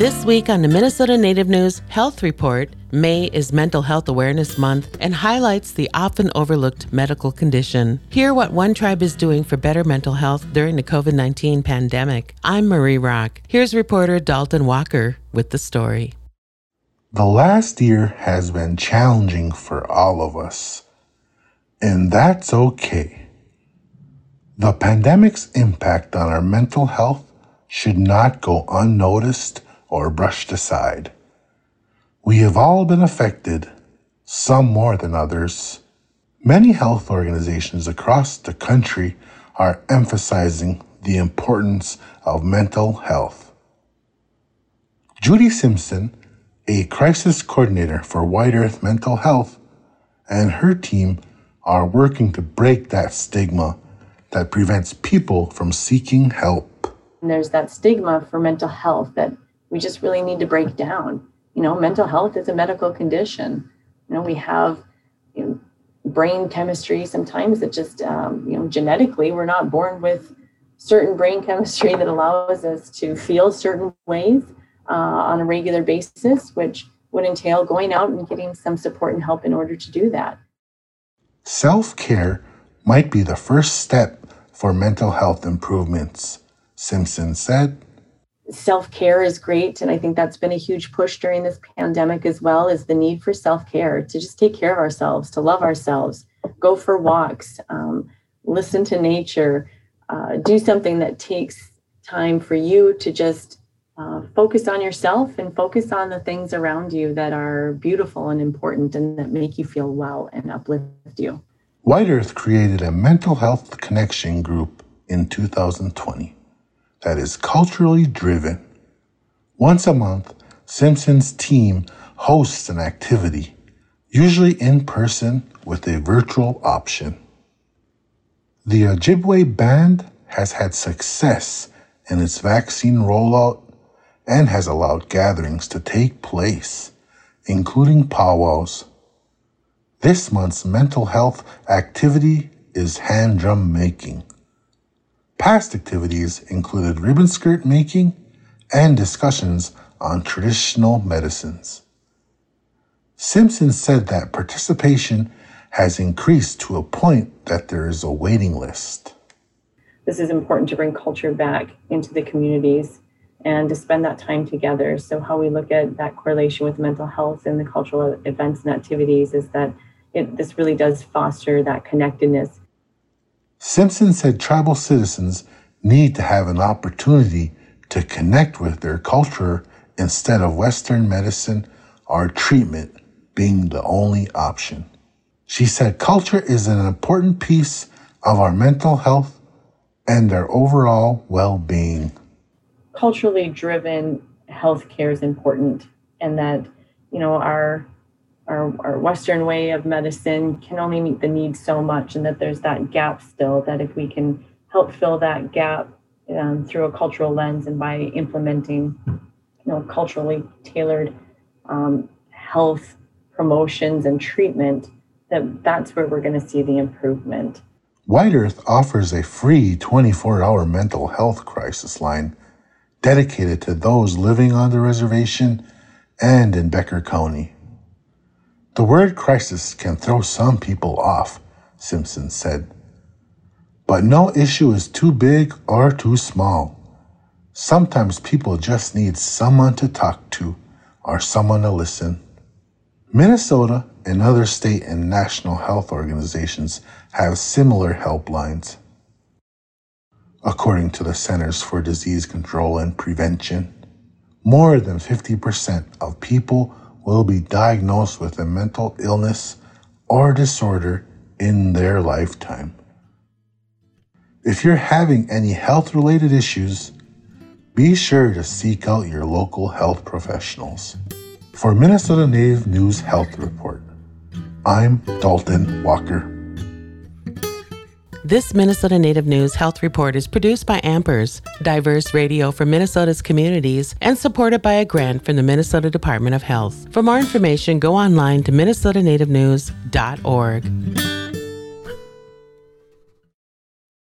This week on the Minnesota Native News Health Report, May is Mental Health Awareness Month and highlights the often overlooked medical condition. Hear what one tribe is doing for better mental health during the COVID 19 pandemic. I'm Marie Rock. Here's reporter Dalton Walker with the story. The last year has been challenging for all of us, and that's okay. The pandemic's impact on our mental health should not go unnoticed or brushed aside. We have all been affected, some more than others. Many health organizations across the country are emphasizing the importance of mental health. Judy Simpson, a crisis coordinator for White Earth Mental Health, and her team are working to break that stigma that prevents people from seeking help. There's that stigma for mental health that we just really need to break down. You know, mental health is a medical condition. You know, we have you know, brain chemistry sometimes that just, um, you know, genetically, we're not born with certain brain chemistry that allows us to feel certain ways uh, on a regular basis, which would entail going out and getting some support and help in order to do that. Self care might be the first step for mental health improvements, Simpson said self-care is great and i think that's been a huge push during this pandemic as well is the need for self-care to just take care of ourselves to love ourselves go for walks um, listen to nature uh, do something that takes time for you to just uh, focus on yourself and focus on the things around you that are beautiful and important and that make you feel well and uplift you. White earth created a mental health connection group in 2020 that is culturally driven. Once a month, Simpson's team hosts an activity, usually in person with a virtual option. The Ojibwe band has had success in its vaccine rollout and has allowed gatherings to take place, including powwows. This month's mental health activity is hand drum making. Past activities included ribbon skirt making and discussions on traditional medicines. Simpson said that participation has increased to a point that there is a waiting list. This is important to bring culture back into the communities and to spend that time together. So, how we look at that correlation with mental health and the cultural events and activities is that it, this really does foster that connectedness Simpson said tribal citizens need to have an opportunity to connect with their culture instead of Western medicine or treatment being the only option. She said culture is an important piece of our mental health and our overall well being. Culturally driven healthcare is important, and that, you know, our our, our Western way of medicine can only meet the needs so much, and that there's that gap still. That if we can help fill that gap um, through a cultural lens and by implementing, you know, culturally tailored um, health promotions and treatment, that that's where we're going to see the improvement. White Earth offers a free 24 hour mental health crisis line dedicated to those living on the reservation and in Becker County. The word crisis can throw some people off, Simpson said. But no issue is too big or too small. Sometimes people just need someone to talk to or someone to listen. Minnesota and other state and national health organizations have similar helplines. According to the Centers for Disease Control and Prevention, more than 50% of people will be diagnosed with a mental illness or disorder in their lifetime. If you're having any health related issues, be sure to seek out your local health professionals. For Minnesota Native News Health Report, I'm Dalton Walker. This Minnesota Native News Health Report is produced by Ampers, diverse radio for Minnesota's communities, and supported by a grant from the Minnesota Department of Health. For more information, go online to minnesotanativenews.org.